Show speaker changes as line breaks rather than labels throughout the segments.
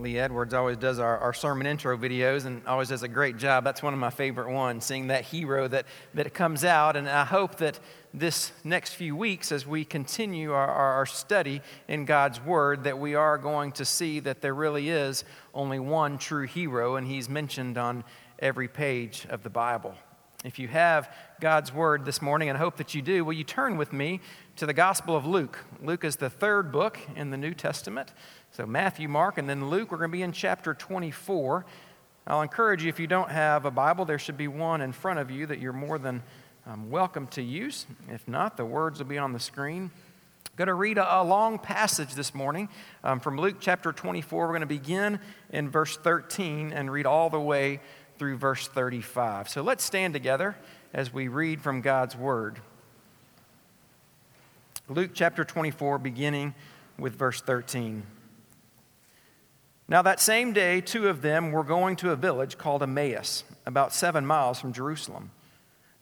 Lee Edwards always does our, our sermon intro videos and always does a great job. That's one of my favorite ones, seeing that hero that, that comes out. And I hope that this next few weeks, as we continue our, our, our study in God's Word, that we are going to see that there really is only one true hero, and he's mentioned on every page of the Bible. If you have God's Word this morning, and I hope that you do, will you turn with me to the Gospel of Luke? Luke is the third book in the New Testament. So, Matthew, Mark, and then Luke, we're going to be in chapter 24. I'll encourage you, if you don't have a Bible, there should be one in front of you that you're more than um, welcome to use. If not, the words will be on the screen. Going to read a, a long passage this morning um, from Luke chapter 24. We're going to begin in verse 13 and read all the way through verse 35. So let's stand together as we read from God's Word. Luke chapter 24, beginning with verse 13. Now, that same day, two of them were going to a village called Emmaus, about seven miles from Jerusalem.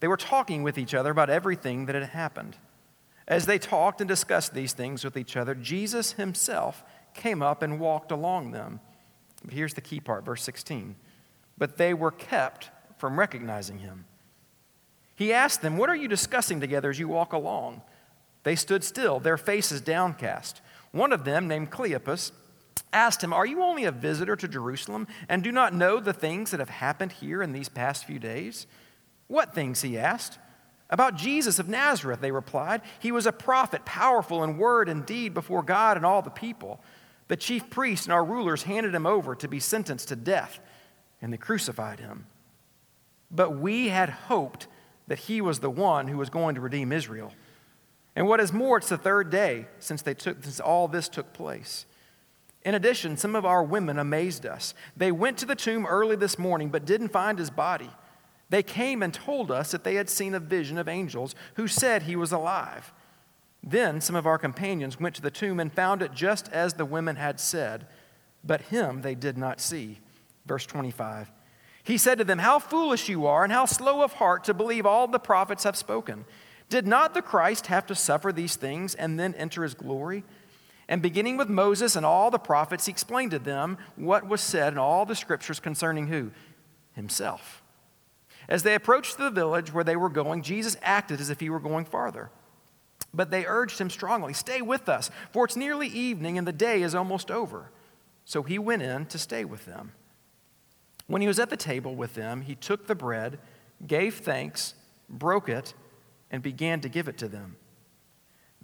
They were talking with each other about everything that had happened. As they talked and discussed these things with each other, Jesus himself came up and walked along them. But here's the key part, verse 16. But they were kept from recognizing him. He asked them, What are you discussing together as you walk along? They stood still, their faces downcast. One of them, named Cleopas, asked him, Are you only a visitor to Jerusalem and do not know the things that have happened here in these past few days? What things? he asked. About Jesus of Nazareth, they replied. He was a prophet, powerful in word and deed before God and all the people. The chief priests and our rulers handed him over to be sentenced to death, and they crucified him. But we had hoped that he was the one who was going to redeem Israel. And what is more, it's the third day since, they took, since all this took place. In addition, some of our women amazed us. They went to the tomb early this morning but didn't find his body. They came and told us that they had seen a vision of angels who said he was alive. Then some of our companions went to the tomb and found it just as the women had said, but him they did not see. Verse 25. He said to them, How foolish you are, and how slow of heart to believe all the prophets have spoken. Did not the Christ have to suffer these things and then enter his glory? And beginning with Moses and all the prophets, he explained to them what was said in all the scriptures concerning who? Himself. As they approached the village where they were going, Jesus acted as if he were going farther. But they urged him strongly, Stay with us, for it's nearly evening and the day is almost over. So he went in to stay with them. When he was at the table with them, he took the bread, gave thanks, broke it, and began to give it to them.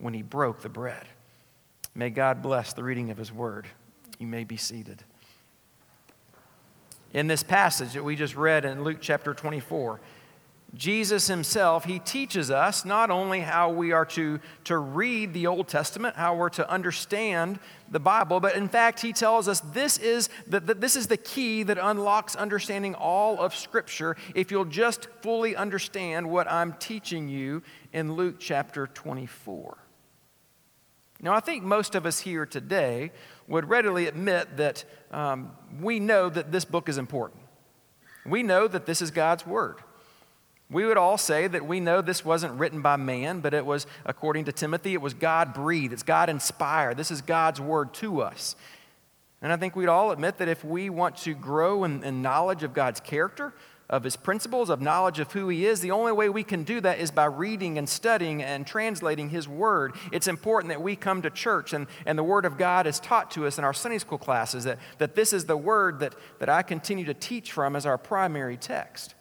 when he broke the bread. May God bless the reading of his word. You may be seated. In this passage that we just read in Luke chapter 24, Jesus himself, he teaches us not only how we are to, to read the Old Testament, how we're to understand the Bible, but in fact, he tells us this is the, the, this is the key that unlocks understanding all of Scripture if you'll just fully understand what I'm teaching you in Luke chapter 24. Now, I think most of us here today would readily admit that um, we know that this book is important. We know that this is God's Word. We would all say that we know this wasn't written by man, but it was, according to Timothy, it was God breathed, it's God inspired. This is God's Word to us. And I think we'd all admit that if we want to grow in, in knowledge of God's character, of his principles, of knowledge of who he is, the only way we can do that is by reading and studying and translating his word. It's important that we come to church and, and the word of God is taught to us in our Sunday school classes, that, that this is the word that, that I continue to teach from as our primary text.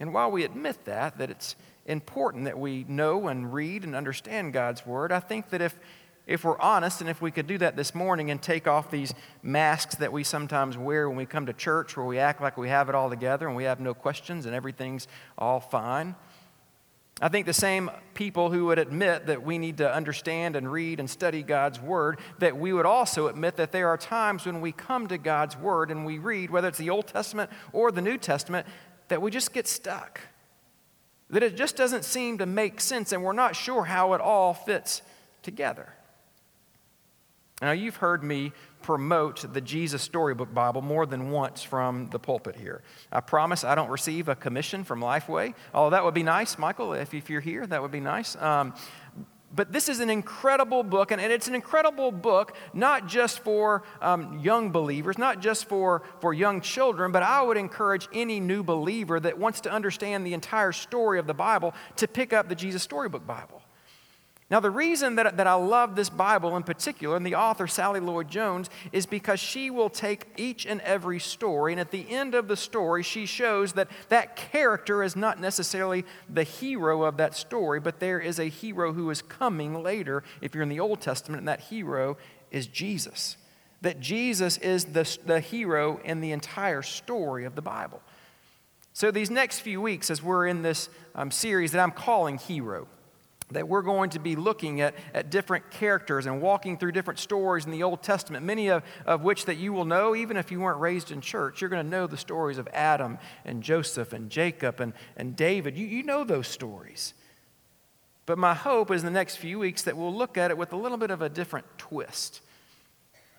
And while we admit that, that it's important that we know and read and understand God's word, I think that if if we're honest, and if we could do that this morning and take off these masks that we sometimes wear when we come to church, where we act like we have it all together and we have no questions and everything's all fine, I think the same people who would admit that we need to understand and read and study God's Word, that we would also admit that there are times when we come to God's Word and we read, whether it's the Old Testament or the New Testament, that we just get stuck. That it just doesn't seem to make sense and we're not sure how it all fits together. Now, you've heard me promote the Jesus Storybook Bible more than once from the pulpit here. I promise I don't receive a commission from Lifeway. Oh, that would be nice, Michael, if, if you're here, that would be nice. Um, but this is an incredible book, and, and, it's an incredible book not just for um, young believers, not just for, for young children, but I would encourage any new believer that wants to understand the entire story of the Bible to pick up the Jesus Storybook Bible. Now, the reason that, that I love this Bible in particular, and the author, Sally Lloyd Jones, is because she will take each and every story, and at the end of the story, she shows that that character is not necessarily the hero of that story, but there is a hero who is coming later, if you're in the Old Testament, and that hero is Jesus. That Jesus is the, the hero in the entire story of the Bible. So, these next few weeks, as we're in this um, series that I'm calling Hero, that we're going to be looking at, at different characters and walking through different stories in the Old Testament, many of, of which that you will know, even if you weren't raised in church. You're going to know the stories of Adam and Joseph and Jacob and, and David. You, you know those stories. But my hope is in the next few weeks that we'll look at it with a little bit of a different twist.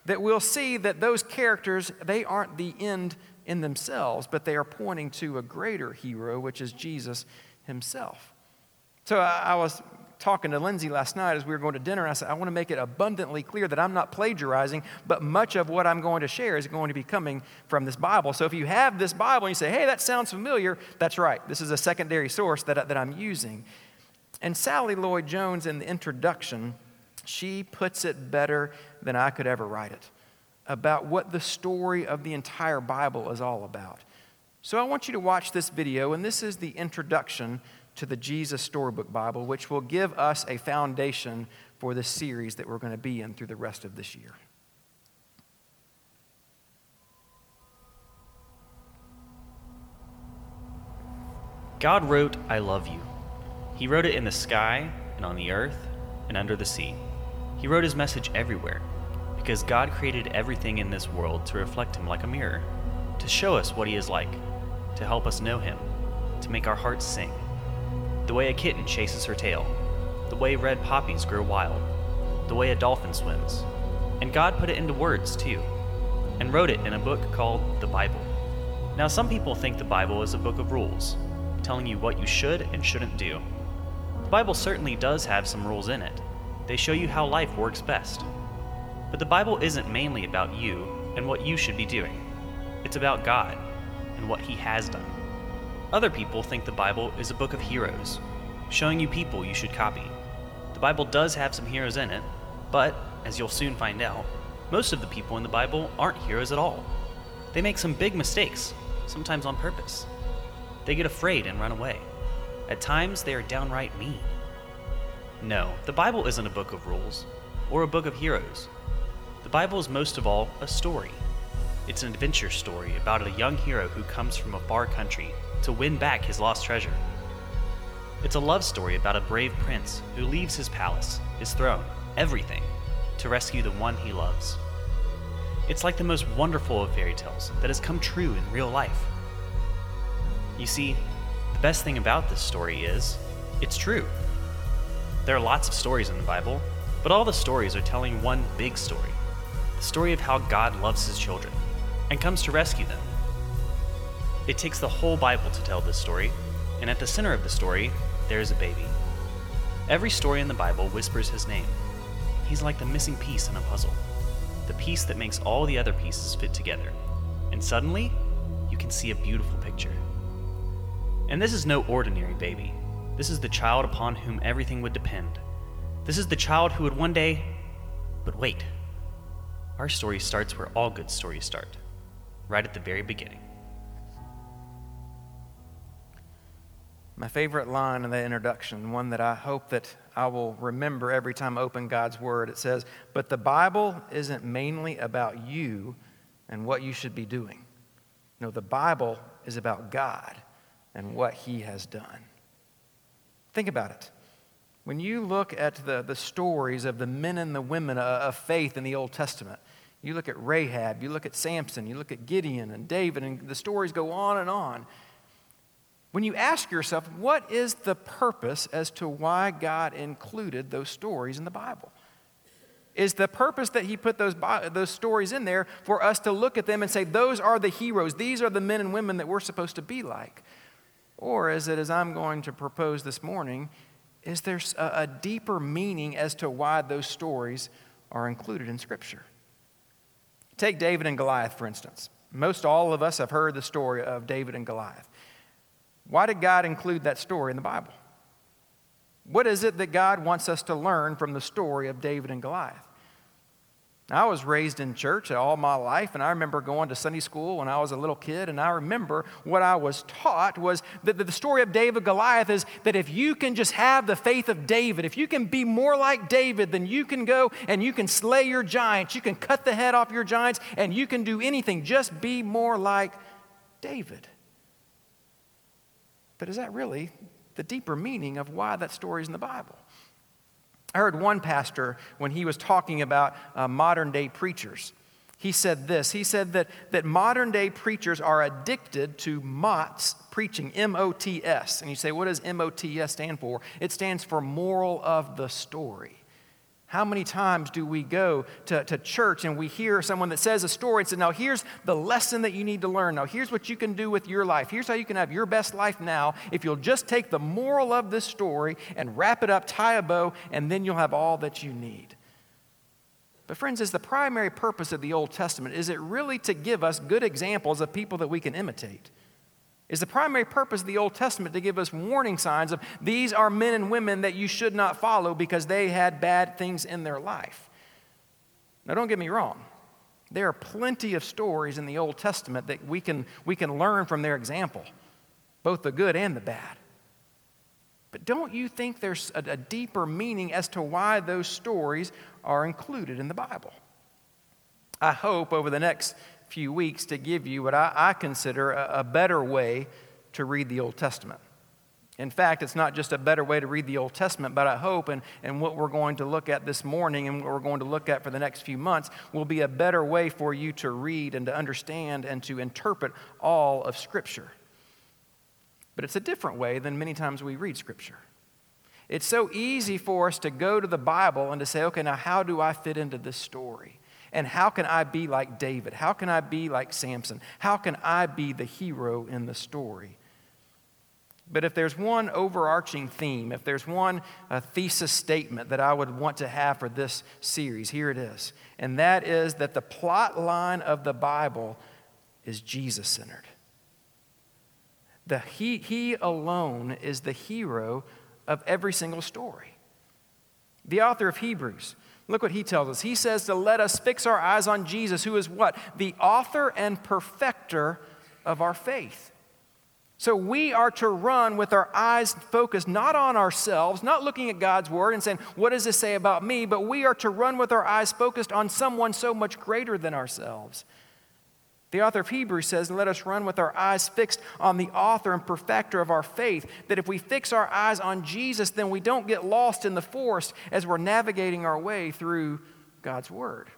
That we'll see that those characters, they aren't the end in themselves, but they are pointing to a greater hero, which is Jesus himself. So I, I was talking to Lindsay last night as we were going to dinner. I said, I want to make it abundantly clear that I'm not plagiarizing, but much of what I'm going to share is going to be coming from this Bible. So if you have this Bible and you say, hey, that sounds familiar, that's right. This is a secondary source that, that I'm using. And Sally Lloyd Jones, in the introduction, she puts it better than I could ever write it about what the story of the entire Bible is all about. So I want you to watch this video, and this is the introduction to the Jesus Storybook Bible, which will give us a foundation for the series that we're going to be in through the rest of this year.
God wrote, I love you. He wrote it in the sky and on the earth and under the sea. He wrote his message everywhere because God created everything in this world to reflect him like a mirror, to show us what he is like, to help us know him, to make our hearts sing the way a kitten chases her tail, the way red poppies grow wild, the way a dolphin swims. And God put it into words, too, and wrote it in a book called the Bible. Now, some people think the Bible is a book of rules, telling you what you should and shouldn't do. The Bible certainly does have some rules in it, they show you how life works best. But the Bible isn't mainly about you and what you should be doing, it's about God and what He has done. Other people think the Bible is a book of heroes, showing you people you should copy. The Bible does have some heroes in it, but, as you'll soon find out, most of the people in the Bible aren't heroes at all. They make some big mistakes, sometimes on purpose. They get afraid and run away. At times, they are downright mean. No, the Bible isn't a book of rules or a book of heroes. The Bible is most of all a story. It's an adventure story about a young hero who comes from a far country to win back his lost treasure. It's a love story about a brave prince who leaves his palace, his throne, everything, to rescue the one he loves. It's like the most wonderful of fairy tales that has come true in real life. You see, the best thing about this story is it's true. There are lots of stories in the Bible, but all the stories are telling one big story the story of how God loves his children and comes to rescue them it takes the whole Bible to tell this story, and at the center of the story, there is a baby. Every story in the Bible whispers his name. He's like the missing piece in a puzzle, the piece that makes all the other pieces fit together. And suddenly, you can see a beautiful picture. And this is no ordinary baby. This is the child upon whom everything would depend. This is the child who would one day. But wait. Our story starts where all good stories start, right at the very beginning.
My favorite line in the introduction, one that I hope that I will remember every time I open God's Word, it says, But the Bible isn't mainly about you and what you should be doing. No, the Bible is about God and what He has done. Think about it. When you look at the, the stories of the men and the women of faith in the Old Testament, you look at Rahab, you look at Samson, you look at Gideon and David, and the stories go on and on. When you ask yourself, what is the purpose as to why God included those stories in the Bible? Is the purpose that He put those, those stories in there for us to look at them and say, those are the heroes, these are the men and women that we're supposed to be like? Or is it, as I'm going to propose this morning, is there a, a deeper meaning as to why those stories are included in Scripture? Take David and Goliath, for instance. Most all of us have heard the story of David and Goliath. Why did God include that story in the Bible? What is it that God wants us to learn from the story of David and Goliath? I was raised in church all my life, and I remember going to Sunday school when I was a little kid, and I remember what I was taught was that the story of David Goliath is that if you can just have the faith of David, if you can be more like David, then you can go and you can slay your giants, you can cut the head off your giants, and you can do anything. Just be more like David. But is that really the deeper meaning of why that story is in the Bible? I heard one pastor, when he was talking about uh, modern day preachers, he said this. He said that, that modern day preachers are addicted to MOTS preaching, M O T S. And you say, what does M O T S stand for? It stands for moral of the story. How many times do we go to, to church and we hear someone that says a story and says, Now, here's the lesson that you need to learn. Now, here's what you can do with your life. Here's how you can have your best life now if you'll just take the moral of this story and wrap it up, tie a bow, and then you'll have all that you need. But, friends, is the primary purpose of the Old Testament, is it really to give us good examples of people that we can imitate? Is the primary purpose of the Old Testament to give us warning signs of these are men and women that you should not follow because they had bad things in their life. Now, don't get me wrong. There are plenty of stories in the Old Testament that we can, we can learn from their example, both the good and the bad. But don't you think there's a, a deeper meaning as to why those stories are included in the Bible? I hope over the next few weeks to give you what I, I consider a, a better way to read the Old Testament. In fact, it's not just a better way to read the Old Testament, but I hope, and, and what we're going to look at this morning and what we're going to look at for the next few months, will be a better way for you to read and to understand and to interpret all of Scripture. But it's a different way than many times we read Scripture. It's so easy for us to go to the Bible and to say, okay, now how do I fit into this story? And how can I be like David? How can I be like Samson? How can I be the hero in the story? But if there's one overarching theme, if there's one uh, thesis statement that I would want to have for this series, here it is. And that is that the plot line of the Bible is Jesus centered. He, he alone is the hero of every single story. The author of Hebrews Look what he tells us. He says to let us fix our eyes on Jesus, who is what? The author and perfecter of our faith. So we are to run with our eyes focused not on ourselves, not looking at God's word and saying, What does this say about me? But we are to run with our eyes focused on someone so much greater than ourselves. The author of Hebrews says, Let us run with our eyes fixed on the author and perfecter of our faith. That if we fix our eyes on Jesus, then we don't get lost in the forest as we're navigating our way through God's Word.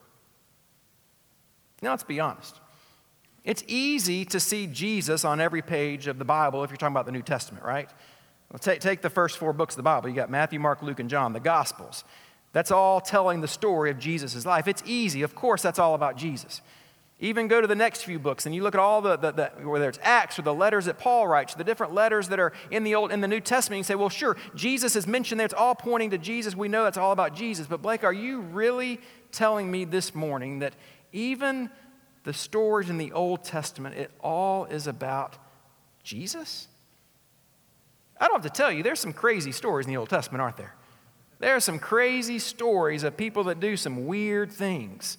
Now, let's be honest. It's easy to see Jesus on every page of the Bible if you're talking about the New Testament, right? Well, take, take the first four books of the Bible. You got Matthew, Mark, Luke, and John, the Gospels. That's all telling the story of Jesus' life. It's easy. Of course, that's all about Jesus. Even go to the next few books and you look at all the, the, the, whether it's Acts or the letters that Paul writes, the different letters that are in the Old in the New Testament. You say, well, sure, Jesus is mentioned there. It's all pointing to Jesus. We know that's all about Jesus. But Blake, are you really telling me this morning that even the stories in the Old Testament, it all is about Jesus? I don't have to tell you, there's some crazy stories in the Old Testament, aren't there? There are some crazy stories of people that do some weird things.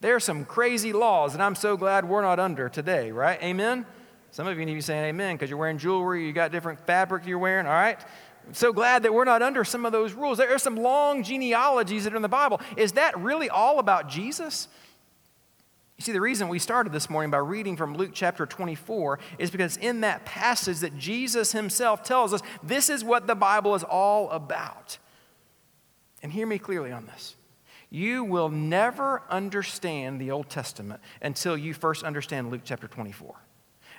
There are some crazy laws that I'm so glad we're not under today, right? Amen? Some of you need to be saying amen because you're wearing jewelry, you got different fabric you're wearing, all right? I'm so glad that we're not under some of those rules. There are some long genealogies that are in the Bible. Is that really all about Jesus? You see, the reason we started this morning by reading from Luke chapter 24 is because in that passage that Jesus himself tells us this is what the Bible is all about. And hear me clearly on this. You will never understand the Old Testament until you first understand Luke chapter 24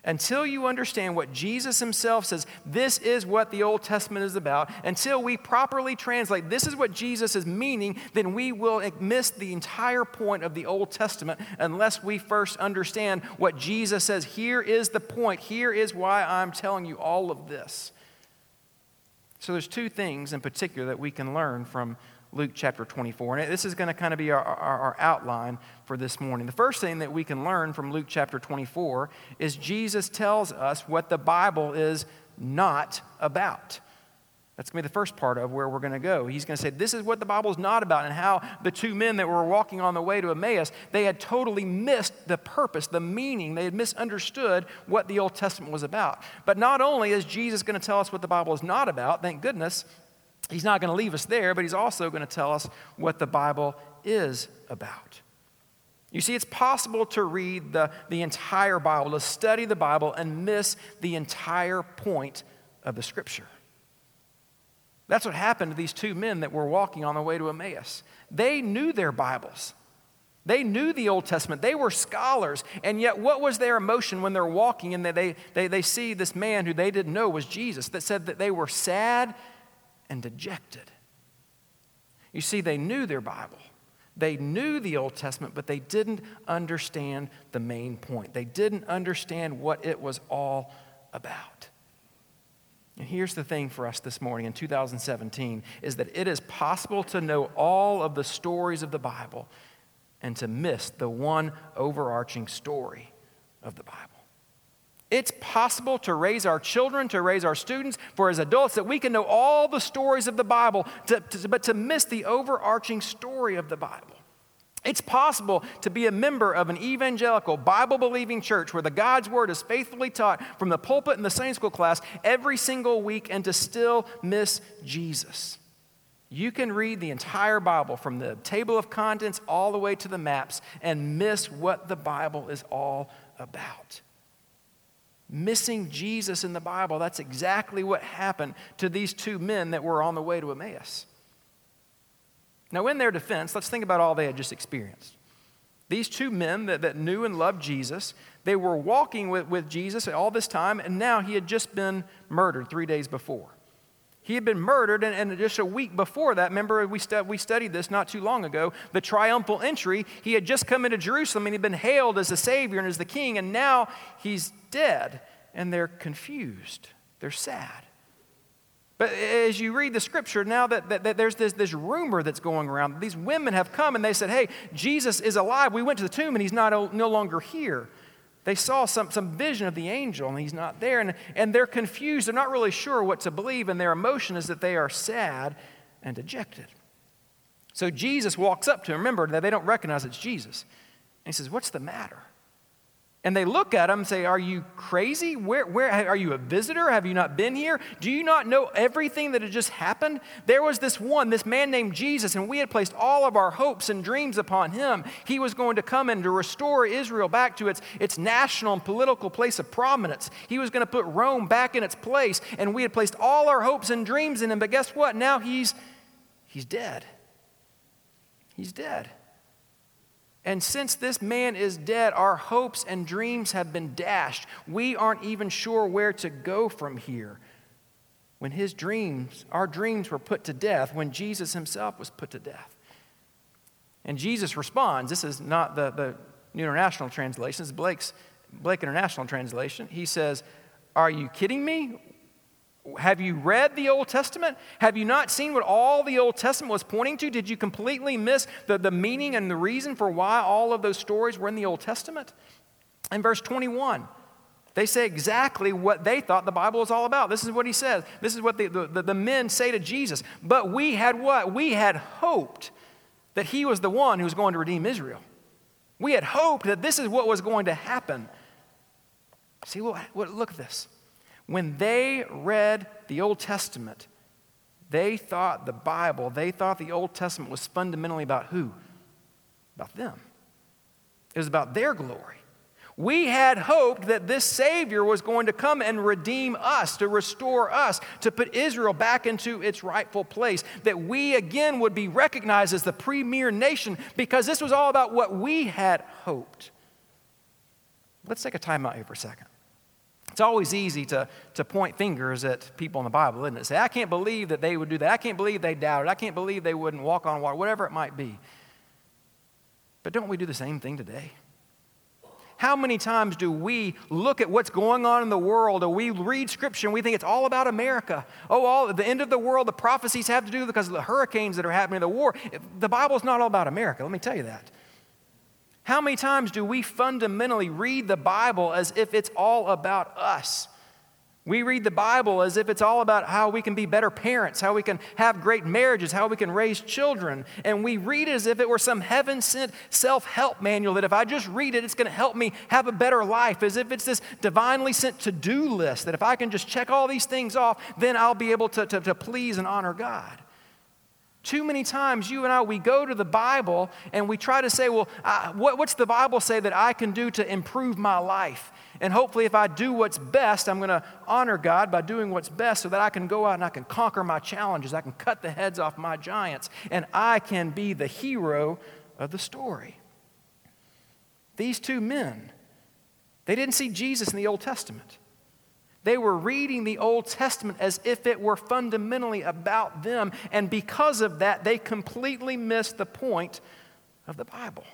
until you understand what Jesus himself says, this is what the Old Testament is about, until we properly translate, this is what Jesus is meaning, then we will miss the entire point of the Old Testament unless we first understand what Jesus says. Here is the point. Here is why I'm telling you all of this. So there's two things in particular that we can learn from Luke chapter 24. And this is going to kind of be our, our, our, outline for this morning. The first thing that we can learn from Luke chapter 24 is Jesus tells us what the Bible is not about. That's going to be the first part of where we're going to go. He's going to say, This is what the Bible is not about, and how the two men that were walking on the way to Emmaus, they had totally missed the purpose, the meaning. They had misunderstood what the Old Testament was about. But not only is Jesus going to tell us what the Bible is not about, thank goodness, He's not going to leave us there, but he's also going to tell us what the Bible is about. You see, it's possible to read the, the entire Bible, to study the Bible, and miss the entire point of the Scripture. That's what happened to these two men that were walking on the way to Emmaus. They knew their Bibles. They knew the Old Testament. They were scholars. And yet, what was their emotion when they're walking and they, they, they see this man who they didn't know was Jesus that said that they were sad and dejected. You see, they knew their Bible. They knew the Old Testament, but they didn't understand the main point. They didn't understand what it was all about. And here's the thing for us this morning in 2017 is that it is possible to know all of the stories of the Bible and to miss the one overarching story of the Bible. It's possible to raise our children, to raise our students, for as adults, that we can know all the stories of the Bible, to, to, but to miss the overarching story of the Bible. It's possible to be a member of an evangelical, Bible believing church where the God's Word is faithfully taught from the pulpit in the Sunday school class every single week and to still miss Jesus. You can read the entire Bible from the table of contents all the way to the maps and miss what the Bible is all about missing Jesus in the Bible. That's exactly what happened to these two men that were on the way to Emmaus. Now, in their defense, let's think about all they had just experienced. These two men that, that knew and loved Jesus, they were walking with, with Jesus all this time, and now he had just been murdered three days before. He had been murdered, and, and just a week before that, remember we, stu- we studied this not too long ago, the triumphal entry. He had just come into Jerusalem and he'd been hailed as the Savior and as the King, and now he's dead, and they're confused. They're sad. But as you read the scripture, now that, that, that, there's this, this rumor that's going around, these women have come and they said, Hey, Jesus is alive. We went to the tomb and he's not, no longer here. They saw some, some vision of the angel and he's not there. And, and they're confused. They're not really sure what to believe. And their emotion is that they are sad and dejected. So Jesus walks up to them. Remember that they don't recognize it's Jesus. And he says, What's the matter? And they look at him and say, Are you crazy? Where, where, are you a visitor? Have you not been here? Do you not know everything that had just happened? There was this one, this man named Jesus, and we had placed all of our hopes and dreams upon him. He was going to come and to restore Israel back to its, its national and political place of prominence. He was going to put Rome back in its place, and we had placed all our hopes and dreams in him. But guess what? Now he's, he's dead. He's dead. And since this man is dead, our hopes and dreams have been dashed. We aren't even sure where to go from here. When his dreams, our dreams were put to death, when Jesus himself was put to death. And Jesus responds this is not the, the New International Translation, is Blake's, Blake International Translation. He says, Are you kidding me? Have you read the Old Testament? Have you not seen what all the Old Testament was pointing to? Did you completely miss the, the meaning and the reason for why all of those stories were in the Old Testament? In verse 21, they say exactly what they thought the Bible was all about. This is what he says. This is what the, the, the men say to Jesus. But we had what? We had hoped that he was the one who was going to redeem Israel. We had hoped that this is what was going to happen. See, look at this. When they read the Old Testament, they thought the Bible, they thought the Old Testament was fundamentally about who? About them. it was about their glory. We had hoped that this Savior was going to come and redeem us, to restore us, to put Israel back into its rightful place, that we again would be recognized as the premier nation because this was all about what we had hoped. Let's take a time out here for a second. It's always easy to, to point fingers at people in the Bible, isn't it? Say, I can't believe that they would do that. I can't believe they doubted. I can't believe they wouldn't walk on water, whatever it might be. But don't we do the same thing today? How many times do we look at what's going on in the world, or we read scripture and we think it's all about America? Oh, all the end of the world, the prophecies have to do because of the hurricanes that are happening, the war. The Bible's not all about America, let me tell you that. How many times do we fundamentally read the Bible as if it's all about us? We read the Bible as if it's all about how we can be better parents, how we can have great marriages, how we can raise children. And we read it as if it were some heaven sent self help manual that if I just read it, it's going to help me have a better life, as if it's this divinely sent to do list that if I can just check all these things off, then I'll be able to, to, to please and honor God. Too many times, you and I, we go to the Bible and we try to say, well, uh, what, what's the Bible say that I can do to improve my life? And hopefully, if I do what's best, I'm going to honor God by doing what's best so that I can go out and I can conquer my challenges. I can cut the heads off my giants, and I can be the hero of the story. These two men, they didn't see Jesus in the Old Testament. They were reading the Old Testament as if it were fundamentally about them, and because of that, they completely missed the point of the Bible.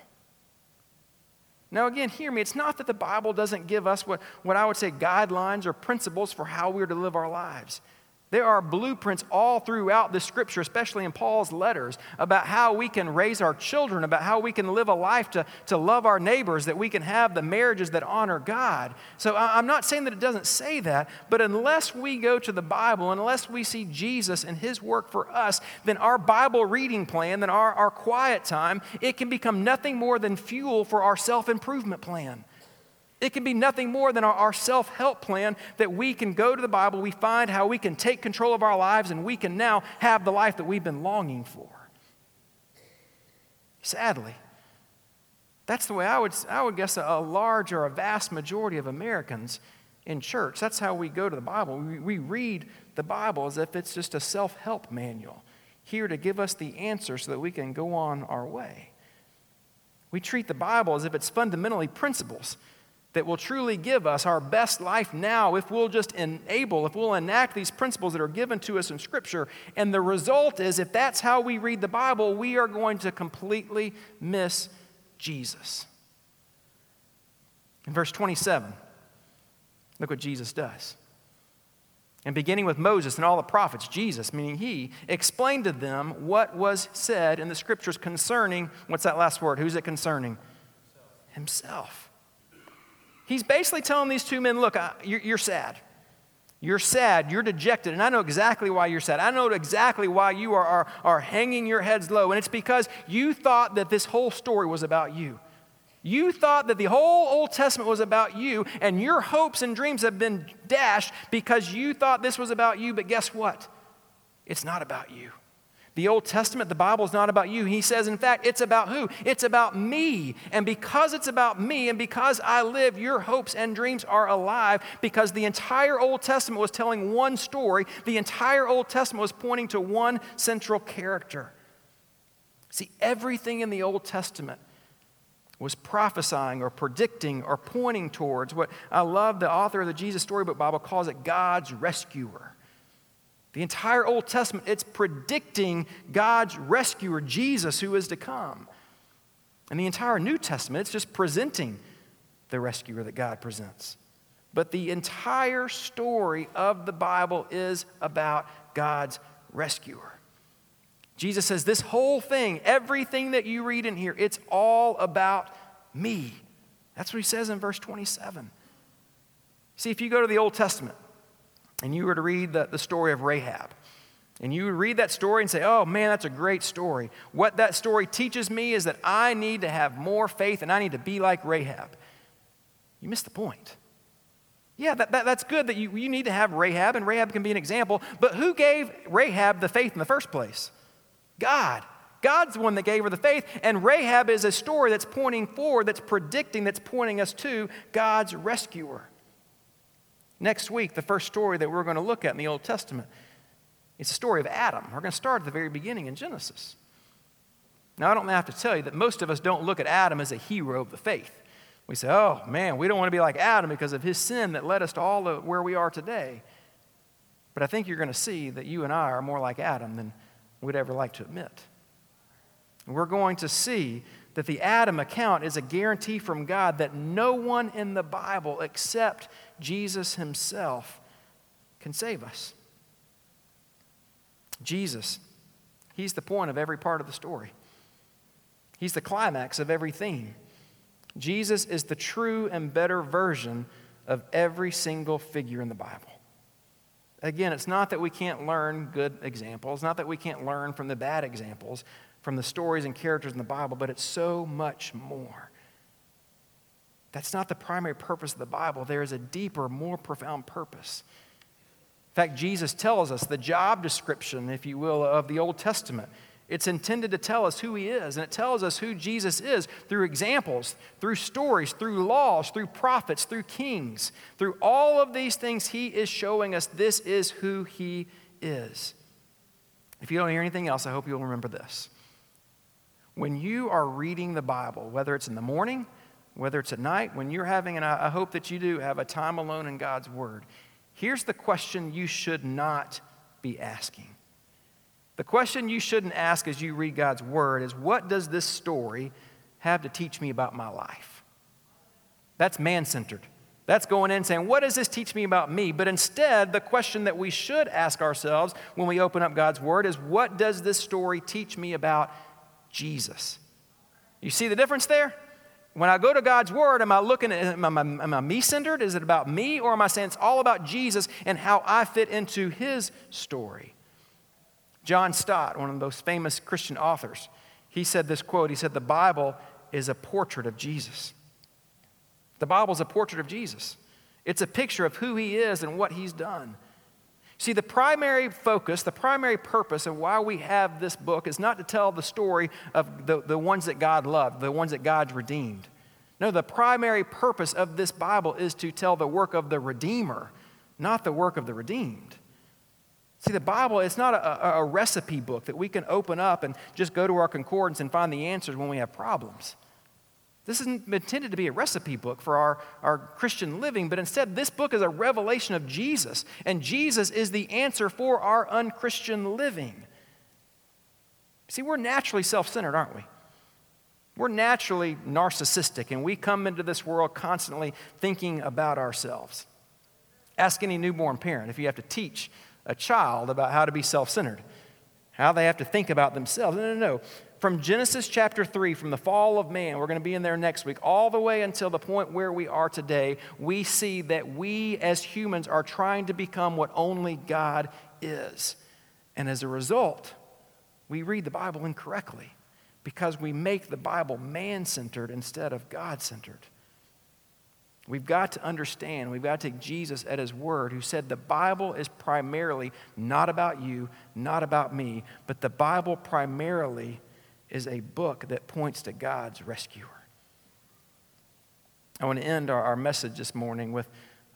Now, again, hear me. It's not that the Bible doesn't give us what, what I would say guidelines or principles for how we're to live our lives. There are blueprints all throughout the scripture, especially in Paul's letters, about how we can raise our children, about how we can live a life to, to love our neighbors, that we can have the marriages that honor God. So I'm not saying that it doesn't say that, but unless we go to the Bible, unless we see Jesus and his work for us, then our Bible reading plan, then our, our quiet time, it can become nothing more than fuel for our self improvement plan. It can be nothing more than our, our self help plan that we can go to the Bible, we find how we can take control of our lives, and we can now have the life that we've been longing for. Sadly, that's the way I would, I would guess a, a large or a vast majority of Americans in church. That's how we go to the Bible. We, we read the Bible as if it's just a self help manual here to give us the answer so that we can go on our way. We treat the Bible as if it's fundamentally principles that will truly give us our best life now if we'll just enable, if we'll enact these principles that are given to us in Scripture. And the result is, if that's how we read the Bible, we are going to completely miss Jesus. In verse 27, look what Jesus does. And beginning with Moses and all the prophets, Jesus, meaning he, explained to them what was said in the scriptures concerning, what's that last word? Who's it concerning? Himself. He's basically telling these two men, look, you're, you're sad. You're sad, you're dejected, and I know exactly why you're sad. I know exactly why you are, are, are hanging your heads low, and it's because you thought that this whole story was about you. You thought that the whole Old Testament was about you, and your hopes and dreams have been dashed because you thought this was about you, but guess what? It's not about you. The Old Testament, the Bible is not about you. He says, in fact, it's about who? It's about me. And because it's about me and because I live, your hopes and dreams are alive because the entire Old Testament was telling one story. The entire Old Testament was pointing to one central character. See, everything in the Old Testament was prophesying or predicting or pointing towards what I love the author of the Jesus Storybook Bible calls it God's rescuer. The entire Old Testament, it's predicting God's rescuer, Jesus, who is to come. And the entire New Testament, it's just presenting the rescuer that God presents. But the entire story of the Bible is about God's rescuer. Jesus says, This whole thing, everything that you read in here, it's all about me. That's what he says in verse 27. See, if you go to the Old Testament, and you were to read the, the story of Rahab, and you would read that story and say, oh man, that's a great story. What that story teaches me is that I need to have more faith and I need to be like Rahab. You missed the point. Yeah, that, that, that's good that you, you need to have Rahab, and Rahab can be an example, but who gave Rahab the faith in the first place? God. God's the one that gave her the faith, and Rahab is a story that's pointing forward, that's predicting, that's pointing us to God's rescuer. Next week, the first story that we're going to look at in the Old Testament is the story of Adam. We're going to start at the very beginning in Genesis. Now, I don't have to tell you that most of us don't look at Adam as a hero of the faith. We say, oh man, we don't want to be like Adam because of his sin that led us to all the, where we are today. But I think you're going to see that you and I are more like Adam than we'd ever like to admit. We're going to see that the Adam account is a guarantee from God that no one in the Bible except Jesus himself can save us. Jesus, he's the point of every part of the story. He's the climax of every theme. Jesus is the true and better version of every single figure in the Bible. Again, it's not that we can't learn good examples, not that we can't learn from the bad examples, from the stories and characters in the Bible, but it's so much more. That's not the primary purpose of the Bible. There is a deeper, more profound purpose. In fact, Jesus tells us the job description, if you will, of the Old Testament it's intended to tell us who he is, and it tells us who Jesus is through examples, through stories, through laws, through prophets, through kings. Through all of these things, he is showing us this is who he is. If you don't hear anything else, I hope you'll remember this. When you are reading the Bible, whether it's in the morning, whether it's at night, when you're having, and I hope that you do have a time alone in God's Word, here's the question you should not be asking the question you shouldn't ask as you read God's word is what does this story have to teach me about my life? That's man centered. That's going in saying, What does this teach me about me? But instead, the question that we should ask ourselves when we open up God's Word is, What does this story teach me about Jesus? You see the difference there? When I go to God's Word, am I looking at, am I, am I me centered? Is it about me? Or am I saying it's all about Jesus and how I fit into His story? John Stott, one of those famous Christian authors, he said this quote He said, The Bible is a portrait of Jesus. The Bible is a portrait of Jesus. It's a picture of who he is and what he's done. See, the primary focus, the primary purpose of why we have this book is not to tell the story of the, the ones that God loved, the ones that God's redeemed. No, the primary purpose of this Bible is to tell the work of the Redeemer, not the work of the redeemed. See, the Bible, it's not a, a, recipe book that we can open up and just go to our concordance and find the answers when we have problems. This isn't intended to be a recipe book for our, our Christian living, but instead, this book is a revelation of Jesus, and Jesus is the answer for our unchristian living. See, we're naturally self centered, aren't we? We're naturally narcissistic, and we come into this world constantly thinking about ourselves. Ask any newborn parent if you have to teach a child about how to be self centered, how they have to think about themselves. No, no, no. From Genesis chapter 3, from the fall of man, we're going to be in there next week, all the way until the point where we are today, we see that we as humans are trying to become what only God is. And as a result, we read the Bible incorrectly because we make the Bible man centered instead of God centered. We've got to understand, we've got to take Jesus at his word, who said the Bible is primarily not about you, not about me, but the Bible primarily is a book that points to God's rescuer. I want to end our, our message this morning with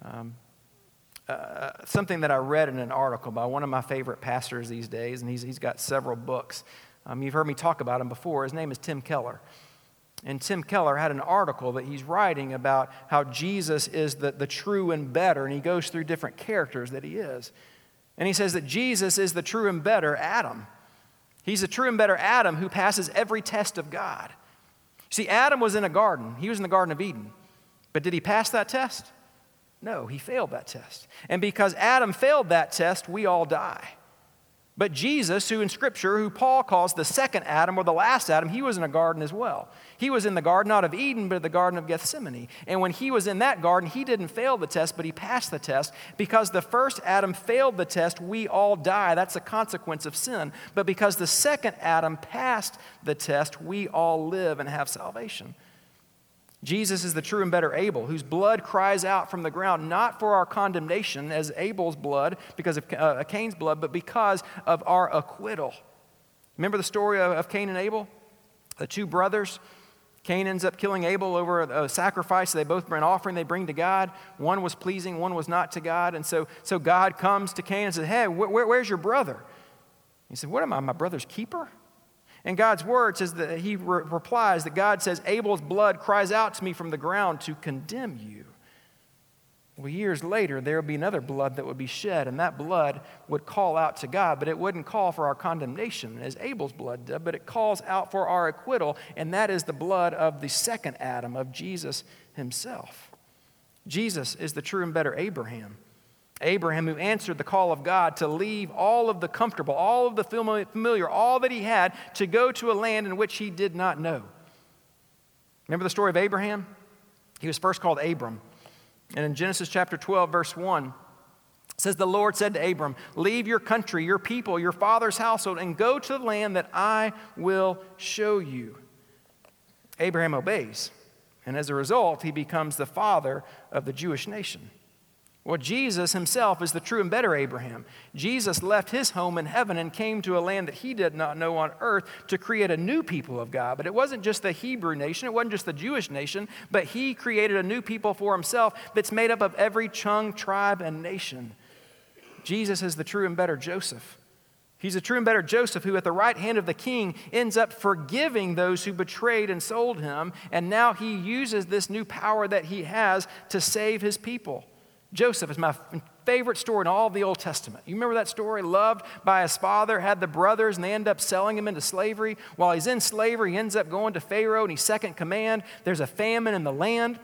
um, uh, something that I read in an article by one of my favorite pastors these days, and he's, he's got several books. Um, you've heard me talk about him before. His name is Tim Keller. And Tim Keller had an article that he's writing about how Jesus is the, the true and better, and he goes through different characters that he is. And he says that Jesus is the true and better Adam. He's the true and better Adam who passes every test of God. See, Adam was in a garden, he was in the Garden of Eden. But did he pass that test? No, he failed that test. And because Adam failed that test, we all die. But Jesus, who in Scripture, who Paul calls the second Adam or the last Adam, he was in a garden as well. He was in the garden not of Eden, but the garden of Gethsemane. And when he was in that garden, he didn't fail the test, but he passed the test. Because the first Adam failed the test, we all die. That's a consequence of sin. But because the second Adam passed the test, we all live and have salvation. Jesus is the true and better Abel, whose blood cries out from the ground, not for our condemnation as Abel's blood, because of uh, Cain's blood, but because of our acquittal. Remember the story of, of Cain and Abel? The two brothers. Cain ends up killing Abel over a, a sacrifice. They both bring an offering they bring to God. One was pleasing, one was not to God. And so, so God comes to Cain and says, Hey, wh- wh- where's your brother? He said, What am I, my brother's keeper? And God's word says that he re- replies that God says, Abel's blood cries out to me from the ground to condemn you. Well, years later, there would be another blood that would be shed, and that blood would call out to God, but it wouldn't call for our condemnation as Abel's blood did, but it calls out for our acquittal, and that is the blood of the second Adam, of Jesus himself. Jesus is the true and better Abraham. Abraham, who answered the call of God to leave all of the comfortable, all of the familiar, all that he had, to go to a land in which he did not know. Remember the story of Abraham? He was first called Abram. And in Genesis chapter 12, verse 1, it says, The Lord said to Abram, Leave your country, your people, your father's household, and go to the land that I will show you. Abraham obeys. And as a result, he becomes the father of the Jewish nation. Well, Jesus himself is the true and better Abraham. Jesus left his home in heaven and came to a land that he did not know on earth to create a new people of God. But it wasn't just the Hebrew nation, it wasn't just the Jewish nation, but he created a new people for himself that's made up of every chung, tribe, and nation. Jesus is the true and better Joseph. He's a true and better Joseph who, at the right hand of the king, ends up forgiving those who betrayed and sold him. And now he uses this new power that he has to save his people. Joseph is my favorite story in all of the Old Testament. You remember that story? Loved by his father, had the brothers, and they end up selling him into slavery. While he's in slavery, he ends up going to Pharaoh and he's second command. There's a famine in the land.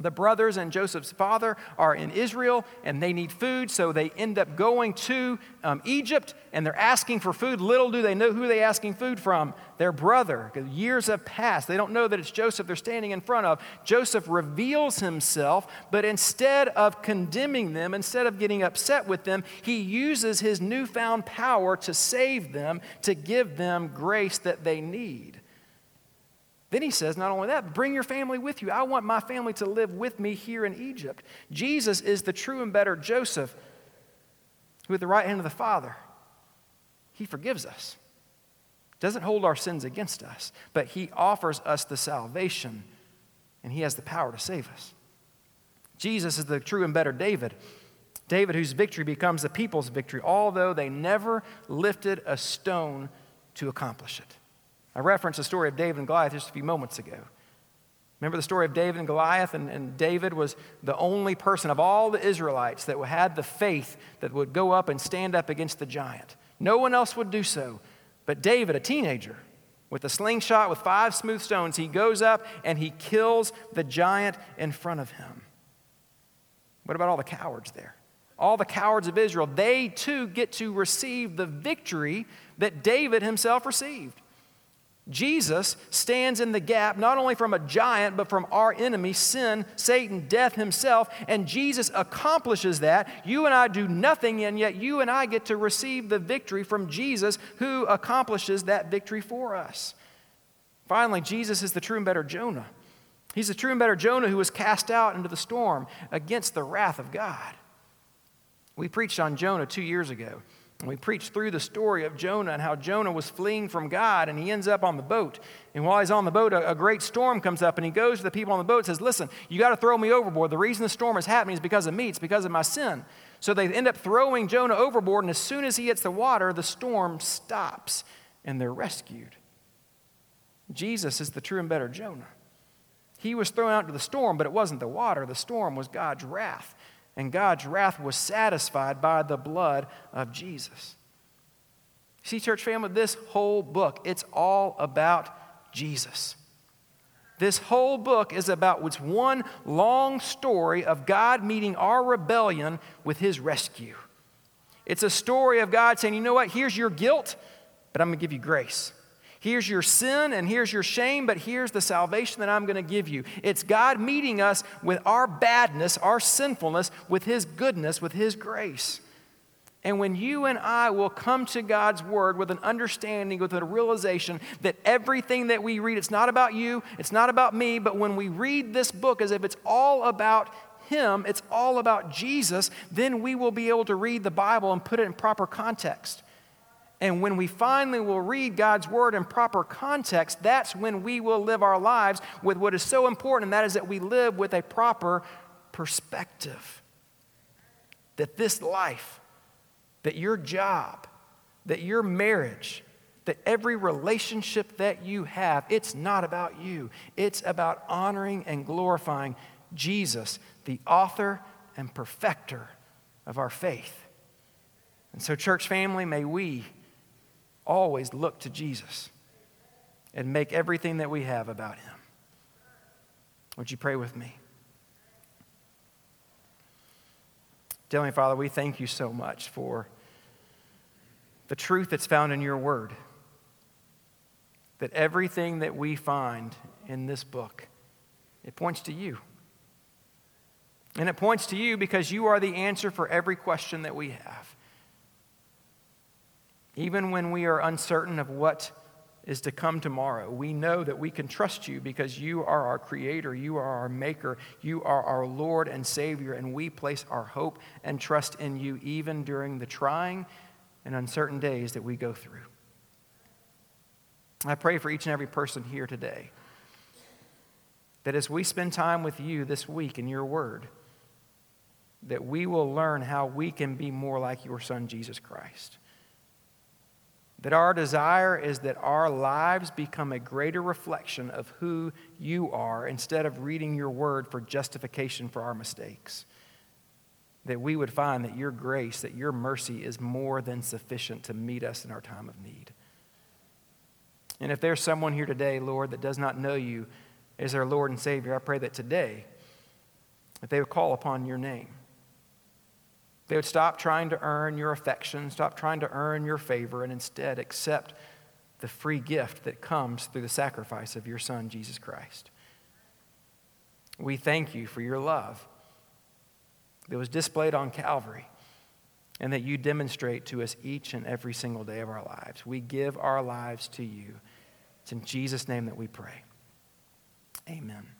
The brothers and Joseph's father are in Israel and they need food, so they end up going to um, Egypt and they're asking for food. Little do they know who they're asking food from their brother. Years have passed. They don't know that it's Joseph they're standing in front of. Joseph reveals himself, but instead of condemning them, instead of getting upset with them, he uses his newfound power to save them, to give them grace that they need. Then he says, not only that, bring your family with you. I want my family to live with me here in Egypt. Jesus is the true and better Joseph, who at the right hand of the Father, he forgives us. Doesn't hold our sins against us, but he offers us the salvation, and he has the power to save us. Jesus is the true and better David. David, whose victory becomes the people's victory, although they never lifted a stone to accomplish it. I referenced the story of David and Goliath just a few moments ago. Remember the story of David and Goliath? And, and, David was the only person of all the Israelites that had the faith that would go up and stand up against the giant. No one else would do so. But David, a teenager, with a slingshot with five smooth stones, he goes up and he kills the giant in front of him. What about all the cowards there? All the cowards of Israel, they too get to receive the victory that David himself received. Jesus stands in the gap not only from a giant, but from our enemy, sin, Satan, death himself. And Jesus accomplishes that. You and I do nothing, and yet you and I get to receive the victory from Jesus, who accomplishes that victory for us. Finally, Jesus is the true and better Jonah. He's the true and better Jonah who was cast out into the storm against the wrath of God. We preached on Jonah two years ago. We preached through the story of Jonah and how Jonah was fleeing from God and he ends up on the boat. And while he's on the boat, a, a great storm comes up and he goes to the people on the boat and says, Listen, you got to throw me overboard. The reason the storm is happening is because of me, it's because of my sin. So they end up throwing Jonah overboard, and as soon as he hits the water, the storm stops and they're rescued. Jesus is the true and better Jonah. He was thrown out into the storm, but it wasn't the water, the storm was God's wrath and God's wrath was satisfied by the blood of Jesus. See, church family, this whole book, it's all about Jesus. This whole book is about what's one long story of God meeting our rebellion with his rescue. It's a story of God saying, you know what, here's your guilt, but I'm going to give you grace. Here's your sin and here's your shame, but here's the salvation that I'm going to give you. It's God meeting us with our badness, our sinfulness, with His goodness, with His grace. And when you and I will come to God's Word with an understanding, with a realization that everything that we read, it's not about you, it's not about me, but when we read this book as if it's all about Him, it's all about Jesus, then we will be able to read the Bible and put it in proper context. And when we finally will read God's word in proper context, that's when we will live our lives with what is so important, and that is that we live with a proper perspective. That this life, that your job, that your marriage, that every relationship that you have, it's not about you. It's about honoring and glorifying Jesus, the author and perfecter of our faith. And so, church family, may we always look to Jesus and make everything that we have about him. Would you pray with me? Heavenly Father, we thank you so much for the truth that's found in your word. That everything that we find in this book, it points to you. And it points to you because you are the answer for every question that we have. Even when we are uncertain of what is to come tomorrow, we know that we can trust you because you are our creator, you are our maker, you are our Lord and Savior, and we place our hope and trust in you even during the trying and uncertain days that we go through. I pray for each and every person here today that as we spend time with you this week in your word, that we will learn how we can be more like your son, Jesus Christ. That our desire is that our lives become a greater reflection of who you are instead of reading your word for justification for our mistakes. That we would find that your grace, that your mercy is more than sufficient to meet us in our time of need. And if there's someone here today, Lord, that does not know you as their Lord and Savior, I pray that today, that they would call upon your name they would stop trying to earn your affection, stop trying to earn your favor, and instead accept the free gift that comes through the sacrifice of your Son, Jesus Christ. We thank you for your love that was displayed on Calvary and that you demonstrate to us each and every single day of our lives. We give our lives to you. It's in Jesus' name that we pray. Amen.